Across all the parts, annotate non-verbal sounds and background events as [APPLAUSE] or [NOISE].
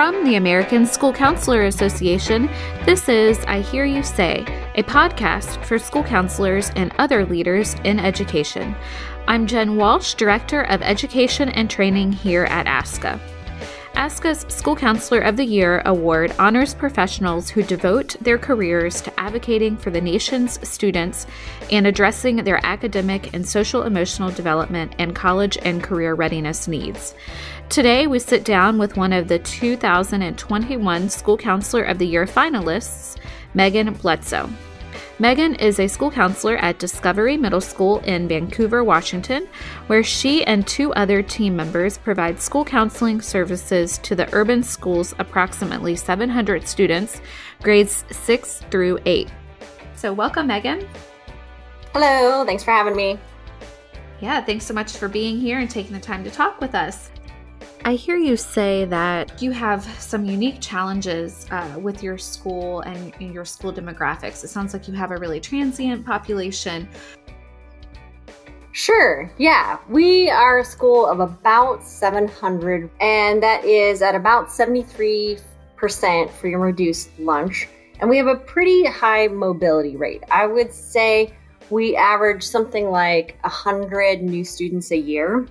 From the American School Counselor Association, this is I Hear You Say, a podcast for school counselors and other leaders in education. I'm Jen Walsh, Director of Education and Training here at ASCA. ASCA's School Counselor of the Year award honors professionals who devote their careers to advocating for the nation's students and addressing their academic and social emotional development and college and career readiness needs. Today, we sit down with one of the 2021 School Counselor of the Year finalists, Megan Bledsoe. Megan is a school counselor at Discovery Middle School in Vancouver, Washington, where she and two other team members provide school counseling services to the urban school's approximately 700 students, grades 6 through 8. So, welcome, Megan. Hello, thanks for having me. Yeah, thanks so much for being here and taking the time to talk with us. I hear you say that you have some unique challenges uh, with your school and your school demographics. It sounds like you have a really transient population. Sure, yeah. We are a school of about 700, and that is at about 73% free and reduced lunch. And we have a pretty high mobility rate. I would say we average something like 100 new students a year.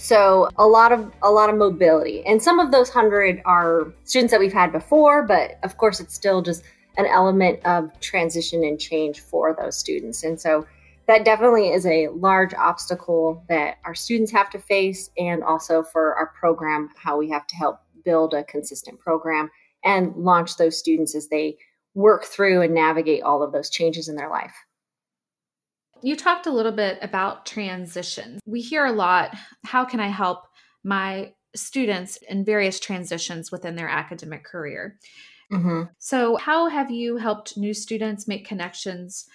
So a lot of a lot of mobility. And some of those 100 are students that we've had before, but of course it's still just an element of transition and change for those students. And so that definitely is a large obstacle that our students have to face and also for our program how we have to help build a consistent program and launch those students as they work through and navigate all of those changes in their life. You talked a little bit about transitions. We hear a lot how can I help my students in various transitions within their academic career? Mm-hmm. So, how have you helped new students make connections?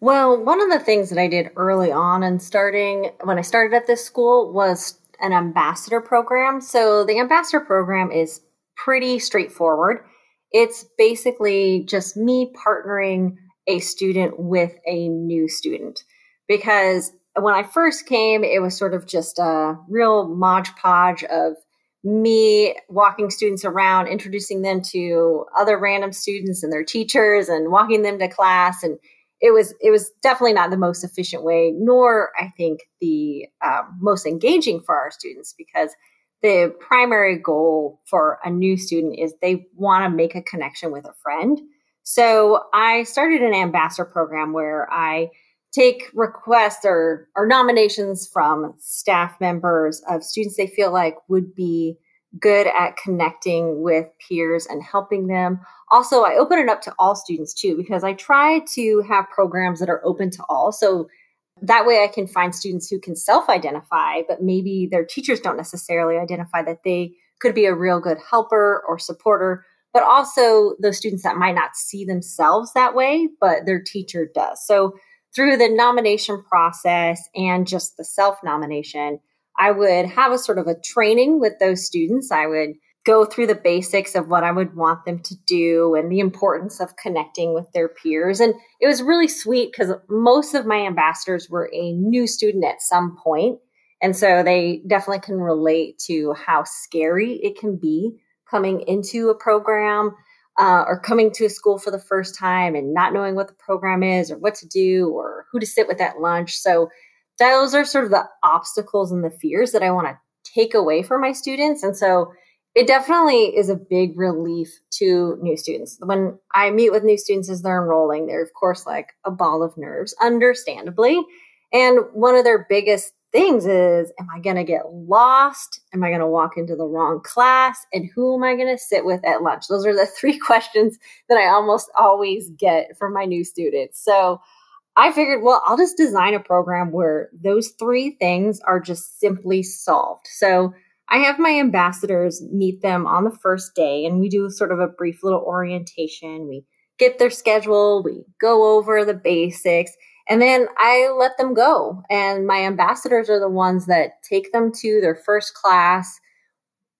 Well, one of the things that I did early on and starting when I started at this school was an ambassador program. So, the ambassador program is pretty straightforward. It's basically just me partnering a student with a new student because when I first came, it was sort of just a real modge podge of me walking students around, introducing them to other random students and their teachers and walking them to class. And it was, it was definitely not the most efficient way, nor I think the um, most engaging for our students because the primary goal for a new student is they want to make a connection with a friend. So I started an ambassador program where I take requests or, or nominations from staff members of students they feel like would be good at connecting with peers and helping them. Also, I open it up to all students too, because I try to have programs that are open to all. So that way I can find students who can self identify, but maybe their teachers don't necessarily identify that they could be a real good helper or supporter but also those students that might not see themselves that way, but their teacher does. So through the nomination process and just the self nomination, I would have a sort of a training with those students. I would go through the basics of what I would want them to do and the importance of connecting with their peers. And it was really sweet because most of my ambassadors were a new student at some point. And so they definitely can relate to how scary it can be coming into a program uh, or coming to a school for the first time and not knowing what the program is or what to do or who to sit with at lunch. So those are sort of the obstacles and the fears that I want to take away from my students. And so it definitely is a big relief to new students. When I meet with new students as they're enrolling, they're of course like a ball of nerves, understandably. And one of their biggest things is am I going to get lost? Am I going to walk into the wrong class? And who am I going to sit with at lunch? Those are the [LAUGHS] three questions that I almost always get from my new students. So I figured, well, I'll just design a program where those three things are just simply solved. So I have my ambassadors meet them on the first day and we do sort of a brief little orientation. We get their schedule, we go over the basics and then I let them go. And my ambassadors are the ones that take them to their first class,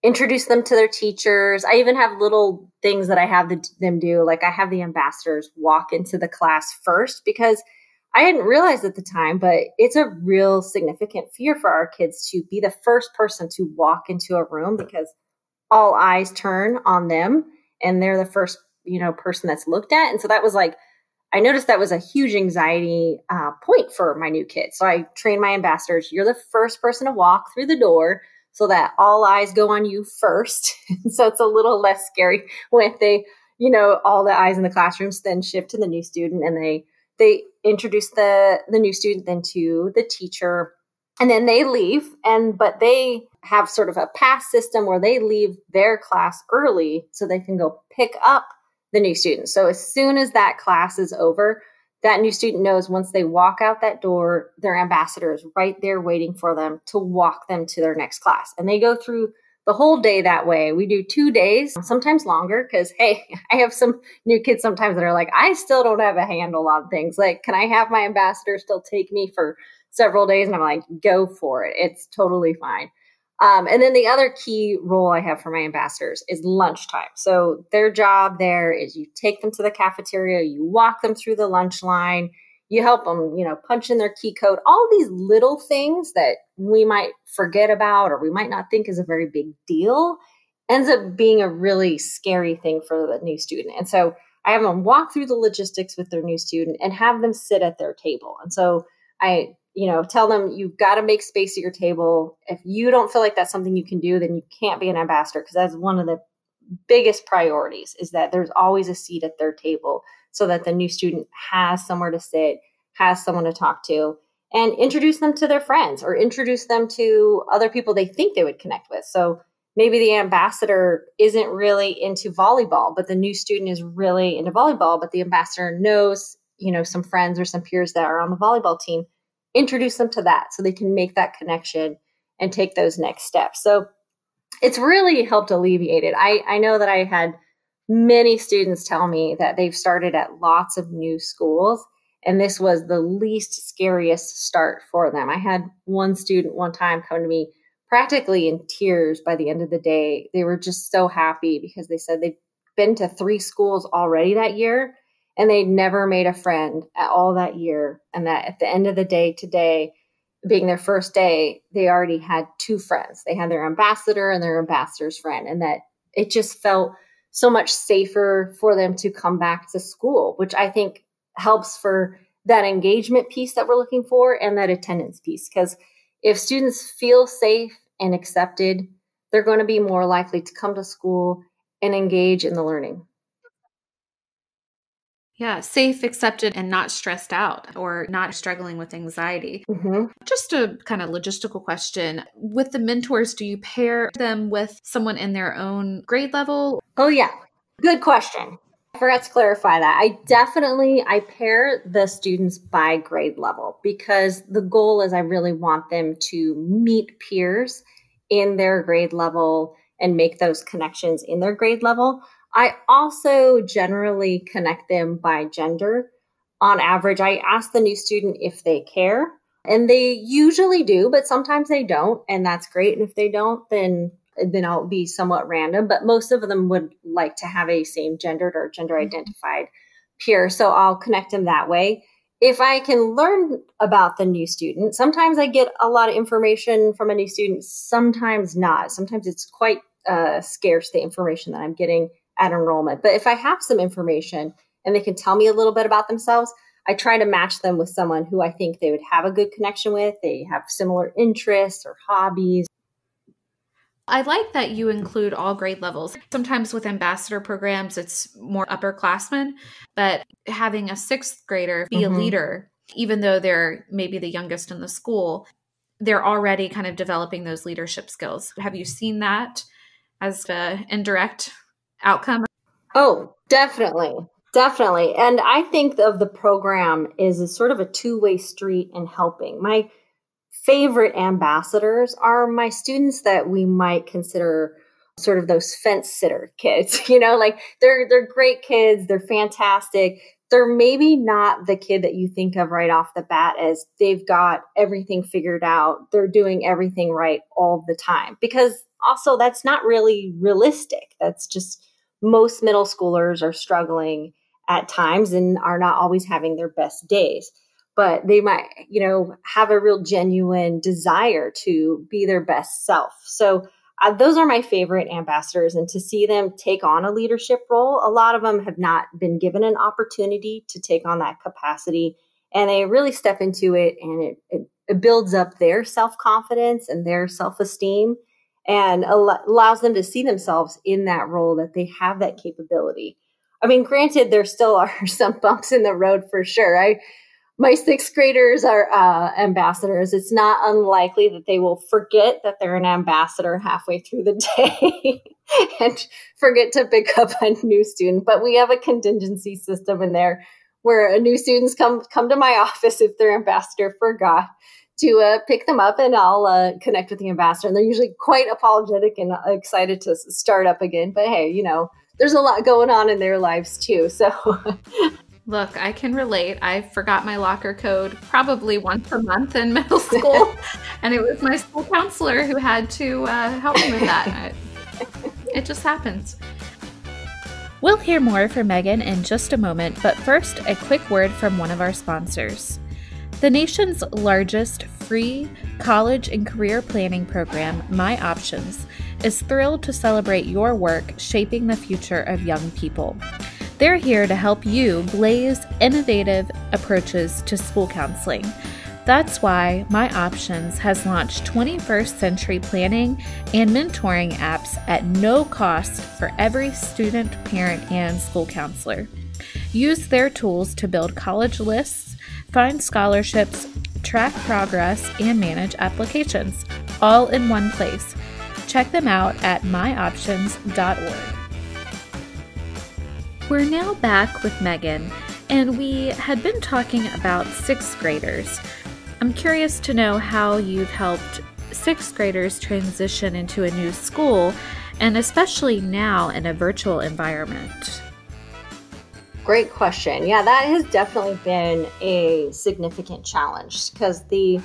introduce them to their teachers. I even have little things that I have them do. Like I have the ambassadors walk into the class first because I hadn't realized at the time, but it's a real significant fear for our kids to be the first person to walk into a room because all eyes turn on them and they're the first, you know, person that's looked at. And so that was like, I noticed that was a huge anxiety uh, point for my new kids. So I trained my ambassadors. You're the first person to walk through the door so that all eyes go on you first. [LAUGHS] so it's a little less scary when they, you know, all the eyes in the classrooms then shift to the new student and they they introduce the the new student then to the teacher and then they leave and but they have sort of a pass system where they leave their class early so they can go pick up the new student so as soon as that class is over that new student knows once they walk out that door their ambassador is right there waiting for them to walk them to their next class and they go through the whole day that way. We do two days, sometimes longer, because [LAUGHS] hey, I have some new kids sometimes that are like, I still don't have a handle on things. Like, can I have my ambassador still take me for several days? And I'm like, go for it. It's totally fine. Um, and then the other key role I have for my ambassadors is lunchtime. So their job there is you take them to the cafeteria, you walk them through the lunch line, you help them, you know, punch in their key code, all these little things that we might forget about or we might not think is a very big deal ends up being a really scary thing for the new student. And so I have them walk through the logistics with their new student and have them sit at their table. And so I, you know, tell them you've got to make space at your table. If you don't feel like that's something you can do, then you can't be an ambassador because that's one of the biggest priorities is that there's always a seat at their table so that the new student has somewhere to sit, has someone to talk to, and introduce them to their friends or introduce them to other people they think they would connect with. So maybe the ambassador isn't really into volleyball, but the new student is really into volleyball, but the ambassador knows, you know, some friends or some peers that are on the volleyball team. Introduce them to that so they can make that connection and take those next steps. So it's really helped alleviate it. I, I know that I had many students tell me that they've started at lots of new schools and this was the least scariest start for them. I had one student one time come to me practically in tears by the end of the day. They were just so happy because they said they'd been to three schools already that year and they'd never made a friend at all that year. And that at the end of the day today, being their first day, they already had two friends. They had their ambassador and their ambassador's friend, and that it just felt so much safer for them to come back to school, which I think helps for that engagement piece that we're looking for and that attendance piece. Because if students feel safe and accepted, they're going to be more likely to come to school and engage in the learning. Yeah, safe, accepted, and not stressed out or not struggling with anxiety. Mm-hmm. Just a kind of logistical question. With the mentors, do you pair them with someone in their own grade level? Oh, yeah. Good question. I forgot to clarify that. I definitely I pair the students by grade level because the goal is I really want them to meet peers in their grade level and make those connections in their grade level. I also generally connect them by gender. On average, I ask the new student if they care, and they usually do, but sometimes they don't, and that's great. And if they don't, then then I'll be somewhat random, but most of them would like to have a same gendered or gender mm-hmm. identified peer. So I'll connect them that way. If I can learn about the new student, sometimes I get a lot of information from a new student, sometimes not. Sometimes it's quite uh, scarce, the information that I'm getting at enrollment. But if I have some information and they can tell me a little bit about themselves, I try to match them with someone who I think they would have a good connection with. They have similar interests or hobbies. I like that you include all grade levels. Sometimes with ambassador programs, it's more upperclassmen, but having a sixth grader be mm-hmm. a leader, even though they're maybe the youngest in the school, they're already kind of developing those leadership skills. Have you seen that as an indirect outcome? Oh, definitely. Definitely. And I think of the program is sort of a two way street in helping. My favorite ambassadors are my students that we might consider sort of those fence sitter kids [LAUGHS] you know like they're they're great kids they're fantastic they're maybe not the kid that you think of right off the bat as they've got everything figured out they're doing everything right all the time because also that's not really realistic that's just most middle schoolers are struggling at times and are not always having their best days but they might, you know, have a real genuine desire to be their best self. So uh, those are my favorite ambassadors. And to see them take on a leadership role, a lot of them have not been given an opportunity to take on that capacity. And they really step into it and it, it, it builds up their self confidence and their self esteem and al- allows them to see themselves in that role that they have that capability. I mean, granted, there still [LAUGHS] are some bumps in the road for sure. I my sixth graders are uh, ambassadors. It's not unlikely that they will forget that they're an ambassador halfway through the [LAUGHS] day and forget to pick up a new student. But we have a contingency system in there where a new students come come to my [LAUGHS] office if their ambassador forgot to uh, pick them up and I'll uh, connect with the ambassador. And they're usually quite apologetic and excited to start up again. But hey, you know, there's a lot going on in their lives too. So [LAUGHS] Look, I can relate. I forgot my locker code probably once a month in middle school, [LAUGHS] and it was my school counselor who had to uh, help me with that. It, it just happens. We'll hear more from Megan in just a moment, but first, a quick word from one of our sponsors. The nation's largest free college and career planning program, My Options, is thrilled to celebrate your work shaping the future of young people. They're here to help you blaze innovative approaches to school counseling. That's why My Options has launched 21st century planning and mentoring apps at no cost for every student, parent, and school counselor. Use their tools to build college lists, find scholarships, track progress, and manage applications, all in one place. Check them out at myoptions.org. We're now back with Megan, and we had been talking about sixth graders. I'm curious to know how you've helped sixth graders transition into a new school, and especially now in a virtual environment. Great question. Yeah, that has definitely been a significant challenge because the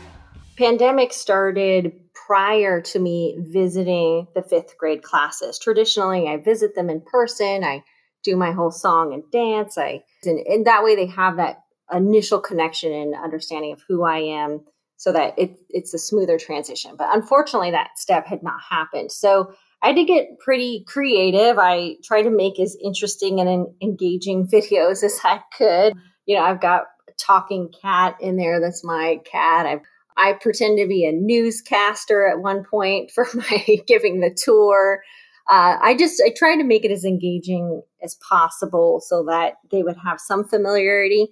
pandemic started prior to me visiting the fifth grade classes. Traditionally, I visit them in person. I do my whole song and dance. I and, and that way they have that initial connection and understanding of who I am so that it, it's a smoother transition. But unfortunately, that step had not happened. So I to get pretty creative. I tried to make as interesting and engaging videos as I could. You know, I've got a talking cat in there. That's my cat. I've I pretend to be a newscaster at one point for [LAUGHS] my giving the tour uh, I just I tried to make it as engaging as possible so that they would have some familiarity.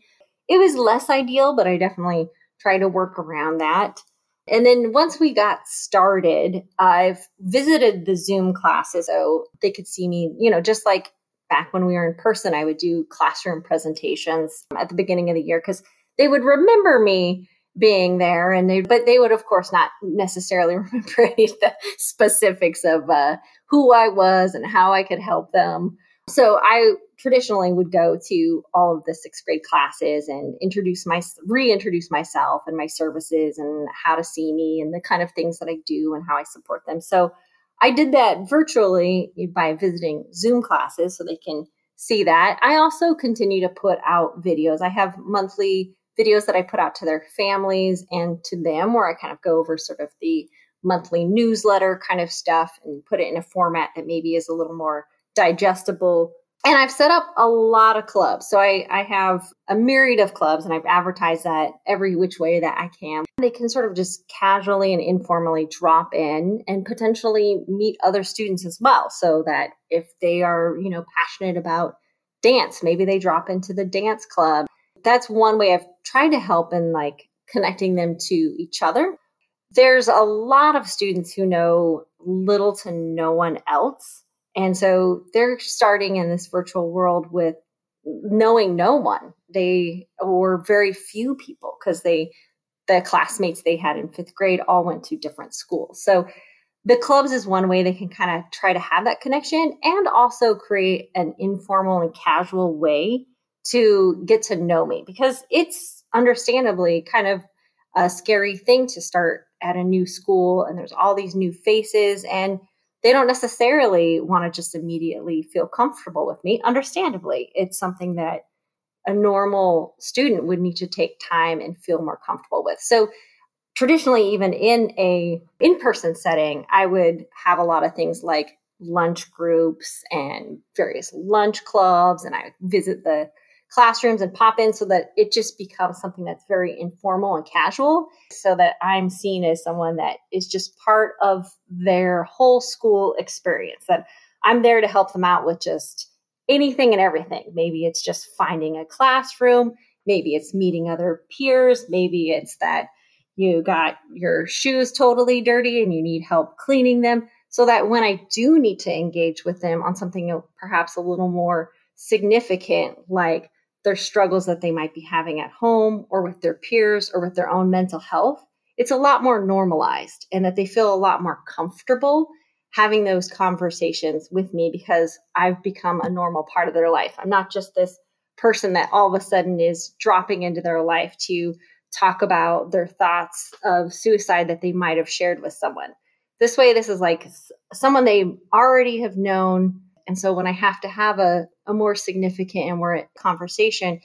It was less ideal, but I definitely tried to work around that. And then once we got started, I've visited the Zoom classes. So they could see me, you know, just like back when we were in person, I would do classroom presentations at the beginning of the year because they would remember me being there and they but they would of course not necessarily [LAUGHS] remember any of the specifics of uh, who i was and how i could help them so i traditionally would go to all of the sixth grade classes and introduce my reintroduce myself and my services and how to see me and the kind of things that i do and how i support them. So i did that virtually by visiting zoom classes so they can see that. I also continue to put out videos. I have monthly videos that I put out to their families and to them, where I kind of go over sort of the monthly newsletter kind of stuff and put it in a format that maybe is a little more digestible. And I've set up a lot of clubs. So I, I have a myriad of clubs and I've advertised that every which way that I can. They can sort of just casually and informally drop in and potentially meet other students as well. So that if they are, you know, passionate about dance, maybe they drop into the dance club that's one way I've tried to help in like connecting them to each other. There's a lot of students who know little to no one else. And so they're starting in this virtual world with knowing no one. They or very few people because they the classmates they had in fifth grade all went to different schools. So the clubs is one way they can kind of try to have that connection and also create an informal and casual way to get to know me because it's understandably kind of a scary thing to start at a new school and there's all these new faces and they don't necessarily want to just immediately feel comfortable with me. Understandably it's something that a normal student would need to take time and feel more comfortable with. So traditionally even in a in-person setting i would have a lot of things like lunch groups and various lunch clubs and i visit the classrooms and pop in so that it just becomes something that's very informal and casual so that i'm seen as someone that is just part of their whole school experience that i'm there to help them out with just anything and everything. Maybe it's just finding a classroom maybe it's meeting other peers maybe it's that you got your shoes totally dirty and you need help cleaning them so that when I do need to engage with them on something perhaps a little more significant, like their struggles that they might be having at home or with their peers or with their own mental health, it's a lot more normalized and that they feel a lot more comfortable having those conversations with me because I've become a normal part of their life. I'm not just this person that all of a sudden is dropping into their life to talk about their thoughts of suicide that they might have shared with someone. This way, this is like someone they already have known. And so when I have to have a, a more significant and more conversation,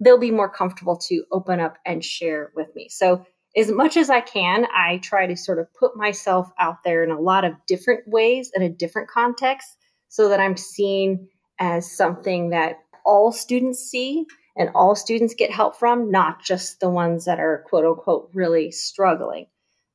they'll be more comfortable to open up and share with me. So as much as I can, I try to sort of put myself out there in a lot of different ways in a different context so that I'm seen as something that all students see and all students get help from, not just the ones that are quote unquote really struggling.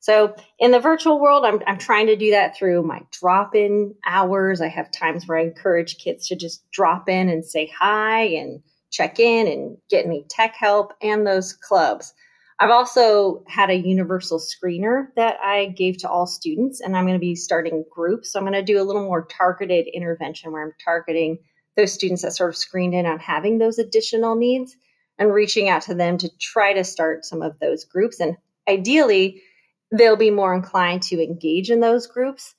So in the virtual world, I'm, I'm trying to do that through my drop in hours. I have times where I encourage kids to just drop in and say hi and check in and get any tech help and those clubs. I've also had a universal screener that I gave to all students, and I'm going to be starting groups. So I'm going to do a little more targeted intervention where I'm targeting those students that sort of screened in on having those additional needs and reaching out to them to try to start some of those groups. And ideally, they'll be more inclined to engage in those groups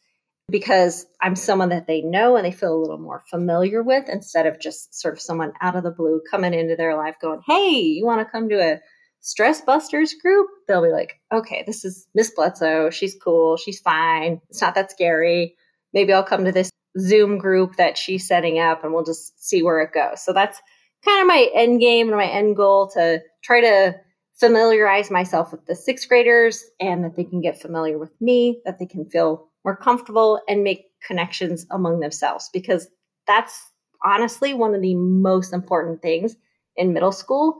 because I'm someone that they know and they feel a little more familiar with instead of just sort of someone out of the blue coming into their life going, Hey, you want to come to a stress busters group? They'll be like, Okay, this is Miss Bledsoe. She's cool. She's fine. It's not that scary. Maybe I'll come to this Zoom group that she's setting up and we'll just see where it goes. So that's kind of my end game and my end goal to try to familiarize myself with the sixth graders and that they can get familiar with me, that they can feel more comfortable and make connections among themselves because that's honestly one of the most important things in middle school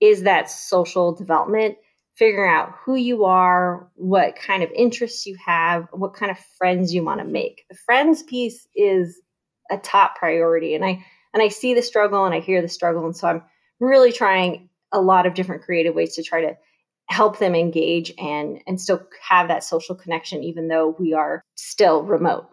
is that social development figuring out who you are, what kind of interests you have, what kind of friends you want to make. The friends piece is a top priority and I and I see the struggle and I hear the struggle and so I'm really trying a lot of different creative ways to try to help them engage and and still have that social connection even though we are still remote.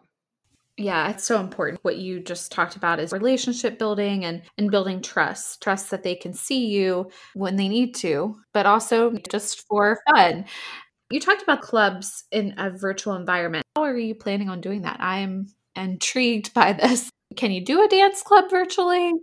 Yeah, it's so important. What you just talked about is relationship building and and building trust. Trust that they can see you when they need to, but also just for fun. You talked about clubs in a virtual environment. How are you planning on doing that? I am intrigued by this. Can you do a dance club virtually?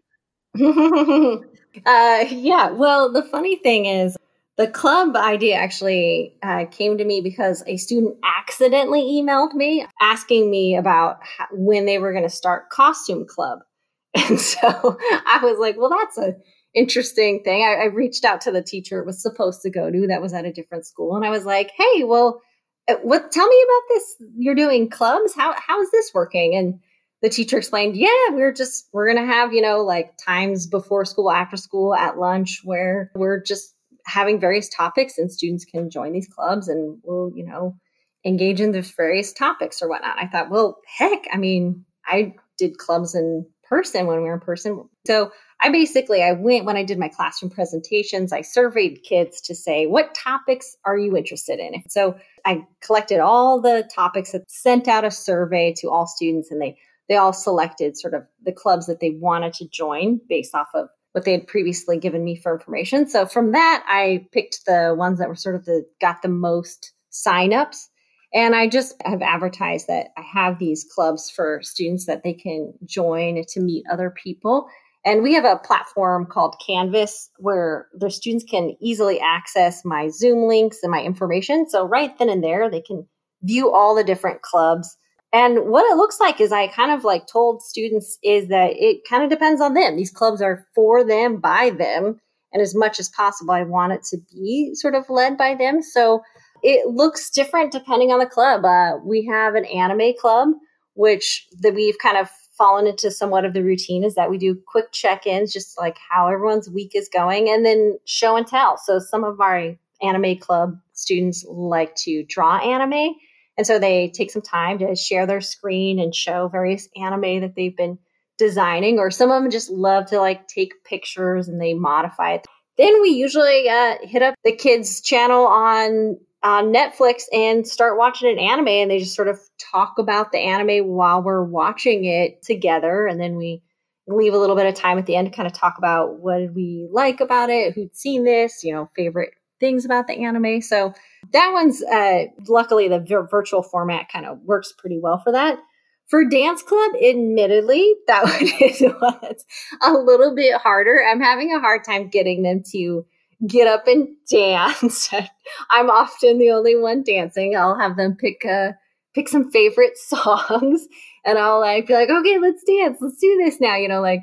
[LAUGHS] uh, yeah. Well, the funny thing is, the club idea actually uh, came to me because a student accidentally emailed me asking me about how, when they were going to start costume club. [LAUGHS] And so I was like, well, that's a interesting thing. I, I, reached out to the teacher it was supposed to go to that was at a different school. And I was like, hey, well, uh, what, tell me about this. You're doing clubs. How, how is this working? And the teacher explained, yeah, we're just, we're going to have, you know, like times before school, after school, at lunch, where we're just having various topics and students can join these clubs and we'll, you know, engage in the various topics or whatnot. I thought, well, heck, I mean, I did clubs in person when we were in person. So I basically I went when I did my classroom presentations, I surveyed kids to say, what topics are you interested in? So I collected all the topics that sent out a survey to all students and they they all selected sort of the clubs that they wanted to join based off of what they had previously given me for information. So from that, I picked the ones that were sort of the got the most signups. And I just have advertised that I have these clubs for students that they can join to meet other people. And we have a platform called Canvas where the students can easily access my Zoom links and my information. So right then and there, they can view all the different clubs and what it looks like is I kind of like told students is that it kind of depends on them. These clubs are for them, by them. And as much as possible, I want it to be sort of led by them. So it looks different depending on the club. Uh, we have an anime club, which that we've kind of fallen into somewhat of the routine is that we do quick check-ins, just like how everyone's week is going, and then show and tell. So some of our anime club students like to draw anime, and so they take some time to share their screen and show various anime that they've been designing, or some of them just love to like take pictures and they modify it. Then we usually uh, hit up the kids' channel on on Netflix and start watching an anime, and they just sort of talk about the anime while we're watching it together, and then we leave a little bit of time at the end to kind of talk about what did we like about it, who'd seen this, you know, favorite things about the anime. So that one's uh, luckily the virtual format kind of works pretty well for that. For dance club, admittedly, that [LAUGHS] one is what's a little bit harder. I'm having a hard time getting them to get up and dance. [LAUGHS] I'm often the only one dancing. I'll have them pick a pick some favorite [LAUGHS] songs and I'll like be like, okay, let's dance. Let's do this now. You know, like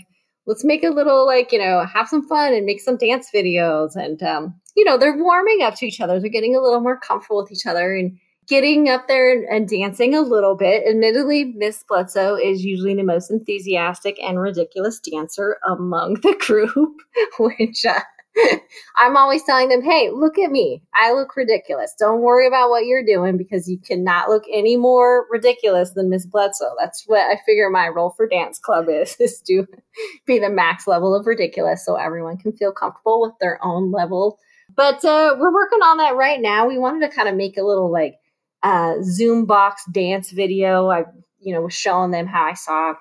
let's make a little like, you know, have some fun and make some dance videos. And um, you know, they're warming up to each other. They're getting a little more comfortable with each other and getting up there and, and, dancing a little bit. Admittedly, Miss Bledsoe is usually the most enthusiastic and ridiculous dancer among the group, [LAUGHS] which uh, [LAUGHS] I'm always telling them, hey, look at me. I look ridiculous. Don't worry about what you're doing because you cannot look any more ridiculous than Miss Bledsoe. That's what I figure my role for dance club [LAUGHS] is, is to be the max level of ridiculous so everyone can feel comfortable with their own level. But uh, we're working on that right now. We wanted to kind of make a little like uh, Zoom box dance video. I, you know, was showing them how I saw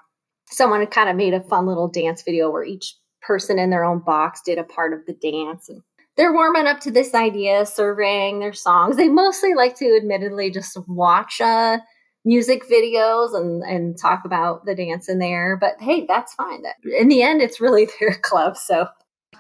someone kind of made a fun little dance video where each person in their own box did a part of the dance. And they're warming up to this idea, surveying their songs. They mostly like to, admittedly, just watch uh, music videos and and talk about the dance in there. But hey, that's fine. In the end, it's really [LAUGHS] their club, so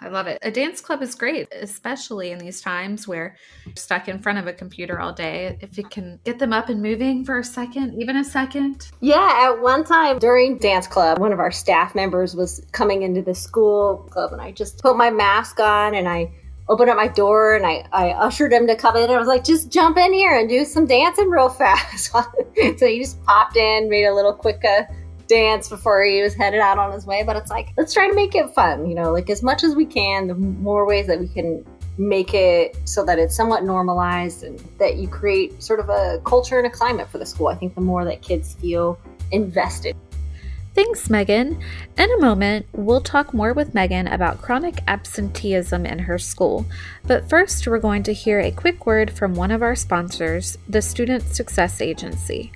I love it. A dance club is great, especially in these times where stuck in front of a computer all day. If it can get them up and moving for a second, even a second. Yeah, at one time during dance club, one of our staff members was coming into the school club and I just put my mask on and I opened up my door and I, I ushered him to come in I was like, just jump in here and do some dancing real [LAUGHS] fast. [LAUGHS] so he just popped in, made a little quick uh, dance before he was headed out on his way. But it's like, let's try to make it fun, you know, like as much as we can, the more ways that we can make it so that it's somewhat normalized and that you create sort of a culture and a climate for the school. I think the more that kids feel invested. Thanks, Megan. In a moment, we'll talk more with Megan about chronic absenteeism in her school. But first, we're going to hear a quick word from one of our sponsors, the Student Success Agency.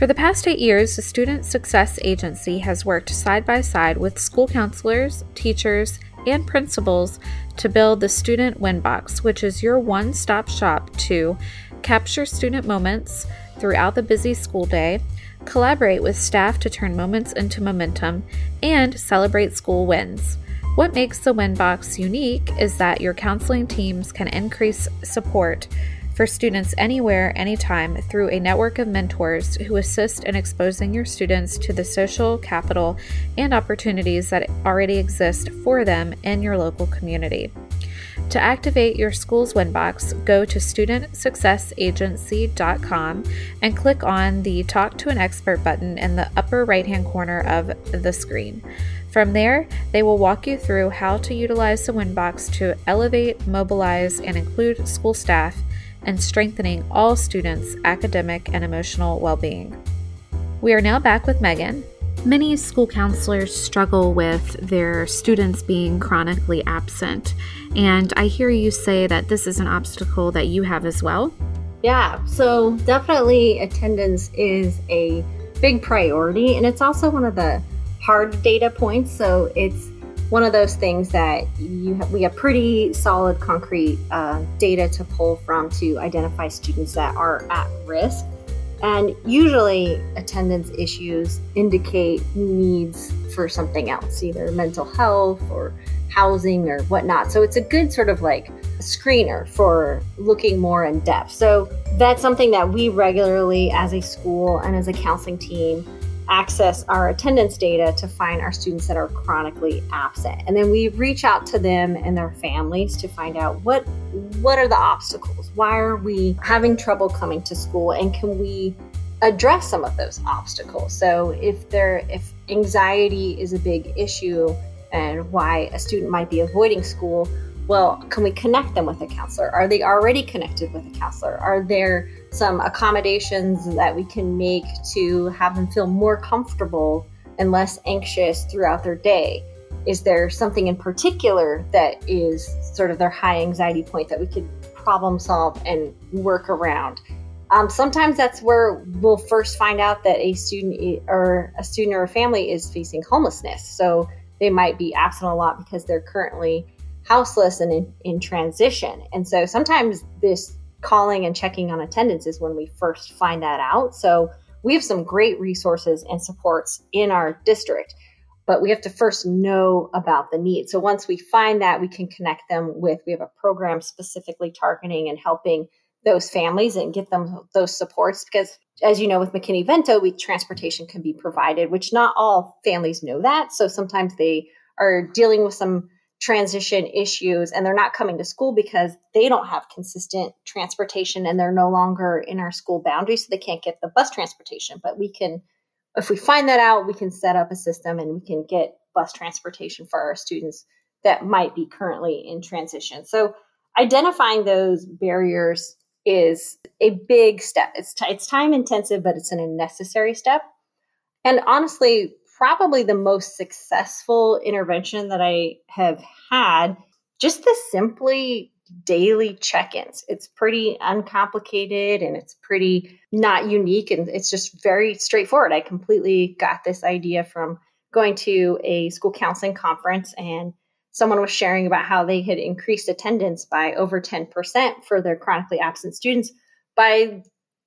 For the past eight years, the Student Success Agency has worked side by side with school counselors, teachers, and principals to build the Student Winbox, which is your one stop shop to capture student moments throughout the busy school day, collaborate with staff to turn moments into momentum, and celebrate school wins. What makes the Winbox unique is that your counseling teams can increase support for students anywhere, anytime through a network of mentors who assist in exposing your students to the social capital and opportunities that already exist for them in your local community. To activate your school's Winbox, go to studentsuccessagency.com and click on the Talk to an Expert button in the upper right hand corner of the screen. From there, they will walk you through how to utilize the Winbox to elevate, mobilize, and include school staff and strengthening all students' academic and emotional well being. We are now back with Megan. Many school counselors struggle with their students being chronically absent, and I hear you say that this is an obstacle that you have as well. Yeah, so definitely attendance is a big priority, and it's also one of the hard data points. So it's one of those things that have, we have pretty solid concrete uh, data to pull from to identify students that are at risk. And usually attendance issues indicate needs for something else either mental health or housing or whatnot. So it's a good sort of like screener for looking more in depth. So that's something that we regularly as a school and as a counseling team access our attendance data to find our students that are chronically absent. And then we reach out to them and their families to find out what what are the obstacles? Why are we having trouble coming to school and can we address some of those obstacles? So if there if anxiety is a big issue and why a student might be avoiding school, well, can we connect them with a counselor? Are they already connected with a counselor? Are there some accommodations that we can make to have them feel more comfortable and less anxious throughout their day? Is there something in particular that is sort of their high anxiety point that we could problem solve and work around? Um, sometimes that's where we'll first find out that a student or a student or a family is facing homelessness. So they might be absent a lot because they're currently houseless and in, in transition. And so sometimes this calling and checking on attendance is when we first find that out. So we have some great resources and supports in our district, but we have to first know about the need. So once we find that, we can connect them with, we have a program specifically targeting and helping those families and get them those supports because as you know with McKinney-Vento we transportation can be provided which not all families know that so sometimes they are dealing with some transition issues and they're not coming to school because they don't have consistent transportation and they're no longer in our school boundaries so they can't get the bus transportation. But we can if we find that out we can set up a system and we can get bus transportation for our students that might be currently in transition. So identifying those barriers is a big step. It's, t- it's time intensive but it's a necessary step. And honestly probably the most successful intervention that I have had. Just the simply daily check ins. It's pretty uncomplicated and it's pretty not unique and it's just very straightforward. I completely got this idea from going to a school counseling conference and someone was sharing about how they had increased attendance by over 10% for their chronically absent students by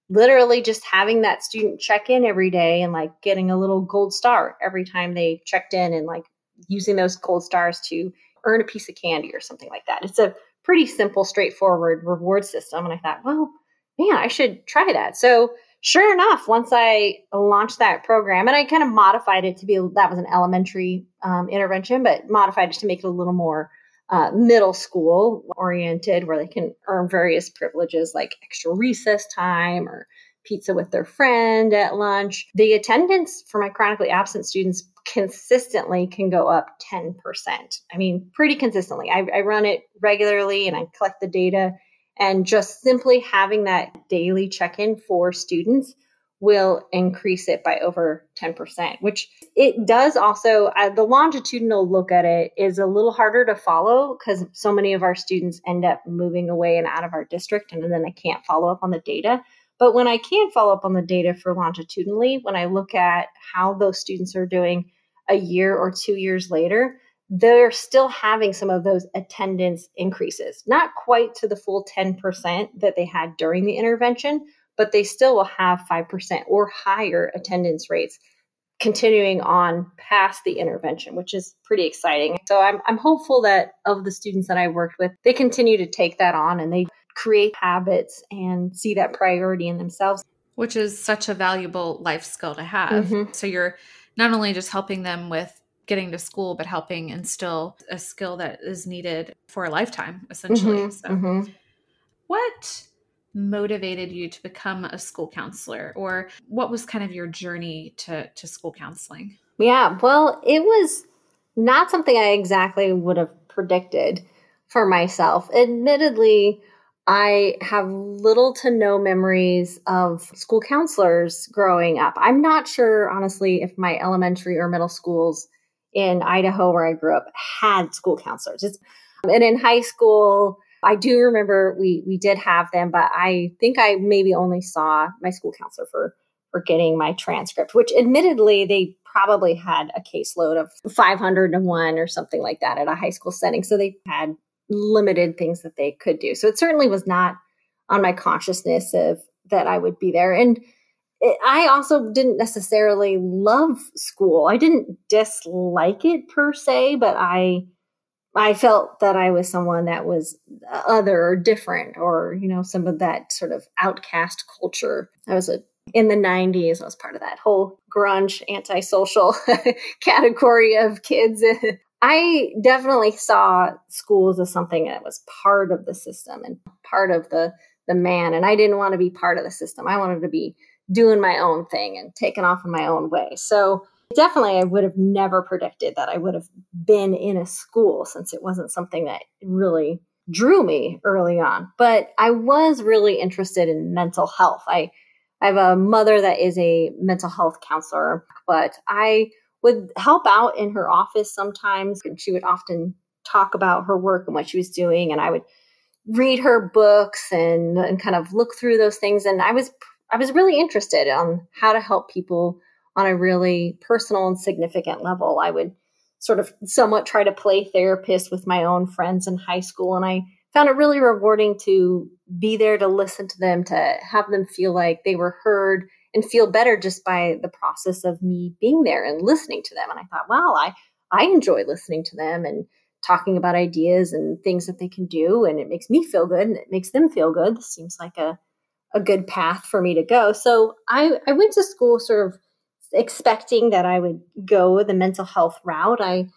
literally just having that student check in every day and like getting a little gold star every time they checked in and like using those gold stars to earn a piece of candy or something like that. It's a pretty simple, straightforward reward system. And I thought, well, man, I should try that. So sure enough, once I launched that program, and I kind of modified it to be that was an elementary um, intervention, but modified it to make it a little more uh, middle school oriented where they can earn various privileges like extra recess time or pizza with their friend at lunch. The attendance for my chronically absent students consistently can go up 10%. I mean, pretty consistently. I, I run it regularly and I collect the data. And just simply having that daily check in for students will increase it by over 10%, which it does also. Uh, the longitudinal look at it is a little harder to follow because so many of our students end up moving away and out of our district, and then I can't follow up on the data. But when I can follow up on the data for longitudinally, when I look at how those students are doing a year or two years later, they're still having some of those attendance increases, not quite to the full 10% that they had during the intervention, but they still will have 5% or higher attendance rates continuing on past the intervention, which is pretty exciting. So I'm, I'm hopeful that of the students that I worked with, they continue to take that on and they create habits and see that priority in themselves. Which is such a valuable life skill to have. Mm-hmm. So you're not only just helping them with getting to school, but helping instill a skill that is needed for a lifetime, essentially. Mm-hmm. So, mm-hmm. what motivated you to become a school counselor or what was kind of your journey to, to school counseling? Yeah, well, it was not something I exactly would have predicted for myself. Admittedly, I have little to no memories of school counselors growing up. I'm not sure, honestly, if my elementary or middle schools in Idaho, where I grew up, had school counselors. It's, and in high school, I do remember we we did have them, but I think I maybe only saw my school counselor for for getting my transcript, which admittedly they probably had a caseload of 501 or something like that at a high school setting. So they had limited things that they could do. So it certainly was not on my consciousness of that I would be there. And it, I also didn't necessarily love school. I didn't dislike it per se, but I I felt that I was someone that was other or different or, you know, some of that sort of outcast culture. I was a in the 90s. I was part of that whole grunge, antisocial [LAUGHS] category of kids. [LAUGHS] I definitely saw schools as something that was part of the system and part of the the man and I didn't want to be part of the system. I wanted to be doing my own thing and taking off in my own way. So definitely I would have never predicted that I would have been in a school since it wasn't something that really drew me early on. But I was really interested in mental health. I I have a mother that is a mental health counselor, but I would help out in her office sometimes and she would often talk about her work and what she was doing and I would read her books and, and kind of look through those things and I was I was really interested on how to help people on a really personal and significant level. I would sort of somewhat try to play therapist with my own friends in high school. And I found it really rewarding to be there to listen to them, to have them feel like they were heard and feel better just by the process of me being there and listening to them. And I thought, wow, I, I enjoy listening to them and talking about ideas and things that they can do. And it makes me feel good and it makes them feel good. This seems like a a good path for me to go. So I, I went to school sort of expecting that I would go the mental health route. I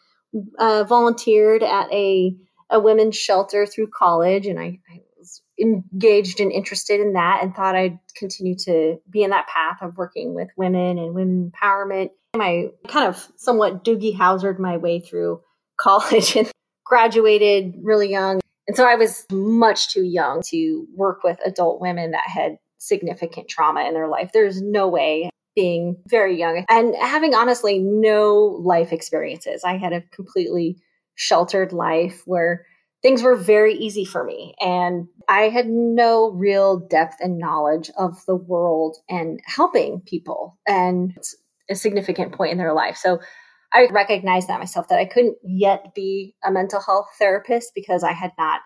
uh, volunteered at a, a women's shelter through college, and I, I was engaged and interested in that and thought I'd continue to be in that path of working with women and women empowerment. I kind of somewhat Doogie Howsered my way through [LAUGHS] college and graduated really young and so I was much too young to work with adult women that had significant trauma in their life. There's no way being very young and having honestly no life experiences. I had a completely sheltered life where things were very easy for me and I had no real depth and knowledge of the world and helping people and it's a significant point in their life. So I recognized that myself that I couldn't yet be a mental health therapist because I had not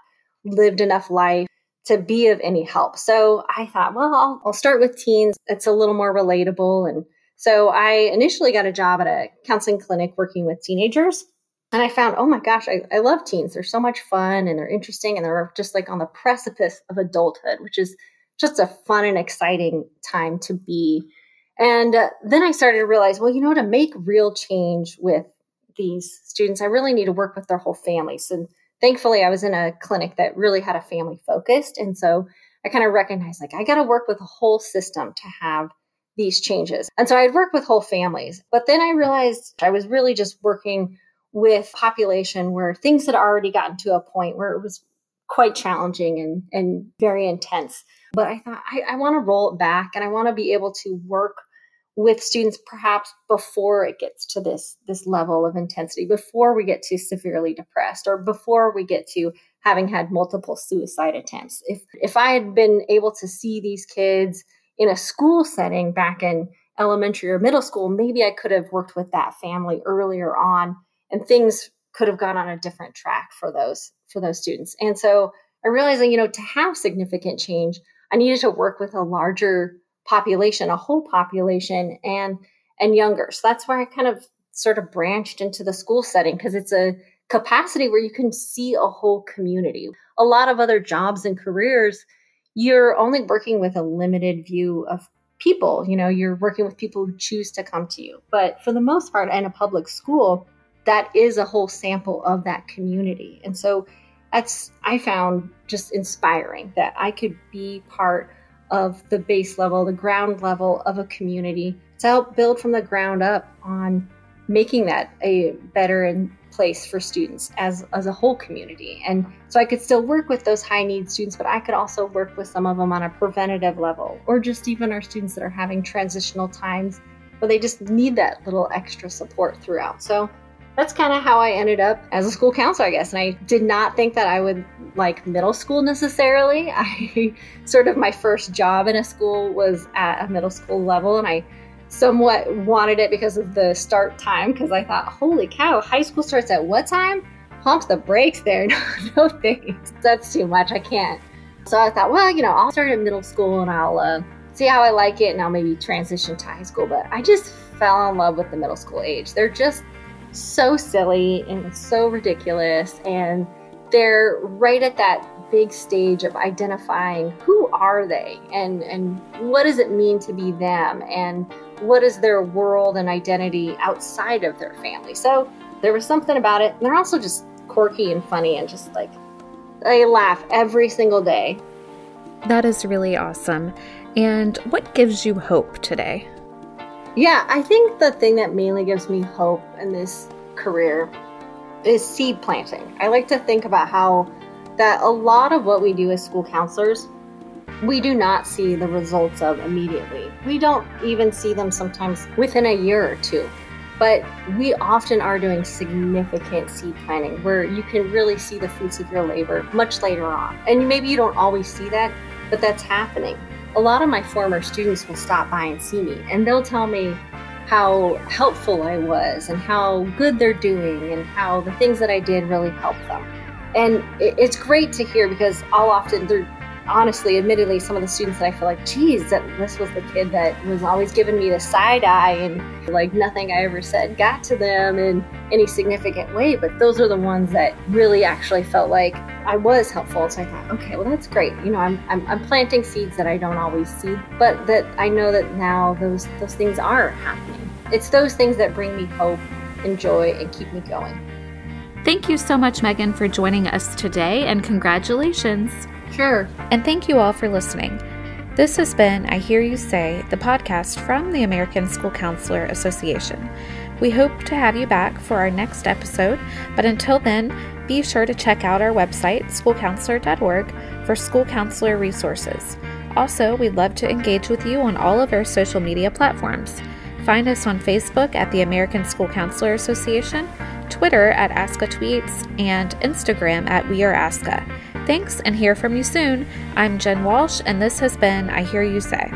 lived enough life to be of any help. So I thought, well, I'll, I'll start with teens. It's a little more relatable. And so I initially got a job at a counseling clinic working with teenagers. And I found, oh my gosh, I, I love teens. They're so much fun and they're interesting and they're just like on the precipice of adulthood, which is just a fun and exciting time to be and uh, then I started to realize, well, you know, to make real change with these students, I really need to work with their whole families. And thankfully, I was in a clinic that really had a family focused. And so I kind of recognized, like, I got to work with a whole system to have these changes. And so I'd work with whole families. But then I realized I was really just working with population where things had already gotten to a point where it was quite challenging and, and very intense. But I thought I, I want to roll it back and I want to be able to work with students perhaps before it gets to this this level of intensity before we get to severely depressed or before we get to having had multiple suicide attempts. If if i had been able to see these kids in a school setting back in elementary or middle school maybe i could have worked with that family earlier on and things could have gone on a different track for those for those students. And so i realized that you know to have significant change i needed to work with a larger population, a whole population, and and younger. So that's where I kind of sort of branched into the school setting because it's a capacity where you can see a whole community. A lot of other jobs and careers, you're only working with a limited view of people. You know, you're working with people who choose to come to you. But for the most part, in a public school, that is a whole sample of that community. And so that's, I found just inspiring that I could be part of the base level, the ground level of a community to help build from the ground up on making that a better place for students as, as a whole community. And so I could still work with those high need students, but I could also work with some of them on a preventative level, or just even our students that are having transitional times where they just need that little extra support throughout. So that's kind of how I ended up as a school counselor, I guess. And I did not think that I would like middle school necessarily. [LAUGHS] I sort of my first job in a school was at a middle school level, and I somewhat wanted it because of the start time. Because I thought, holy cow, high school starts at what time? Pump the brakes there. [LAUGHS] No, no thanks. That's too much. I can't. So I thought, well, you know, I'll start at middle school and I'll uh, see how I like it, and I'll maybe transition to high school. But I just fell in love with the middle school age. They're just so silly and so ridiculous. And they're right at that big stage of identifying who are they and and what does it mean to be them and what is their world and identity outside of their family. So there was something about it. And they're also just quirky and funny and just like I laugh every single day. That is really awesome. And what gives you hope today? Yeah, I think the thing that mainly gives me hope in this career is seed planting. I like to think about how that a lot of what we do as school counselors, we do not see the results of immediately. We don't even see them sometimes within a year or two. But we often are doing significant seed planting where you can really see the fruits of your labor much later on. And maybe you don't always see that, but that's happening. A lot of my former students will stop by and see me and they'll tell me how helpful I was and how good they're doing and how the things that I did really helped them. And it's great to hear because I'll often, they're honestly, admittedly, some of the students that I feel like, geez, that this was the kid that was always giving me the side eye and like nothing I ever said got to them in any significant way. But those are the ones that really actually felt like I was helpful. So I thought, okay, well, that's great. You know, I'm, I'm, I'm planting seeds that I don't always see, but that I know that now those, those things are happening. It's those things that bring me hope and joy and keep me going. Thank you so much, Megan, for joining us today, and congratulations. Sure. And thank you all for listening. This has been I Hear You Say, the podcast from the American School Counselor Association. We hope to have you back for our next episode, but until then, be sure to check out our website, schoolcounselor.org, for school counselor resources. Also, we'd love to engage with you on all of our social media platforms. Find us on Facebook at the American School Counselor Association, Twitter at ASCA Tweets, and Instagram at We Are ASCA. Thanks and hear from you soon. I'm Jen Walsh, and this has been I Hear You Say.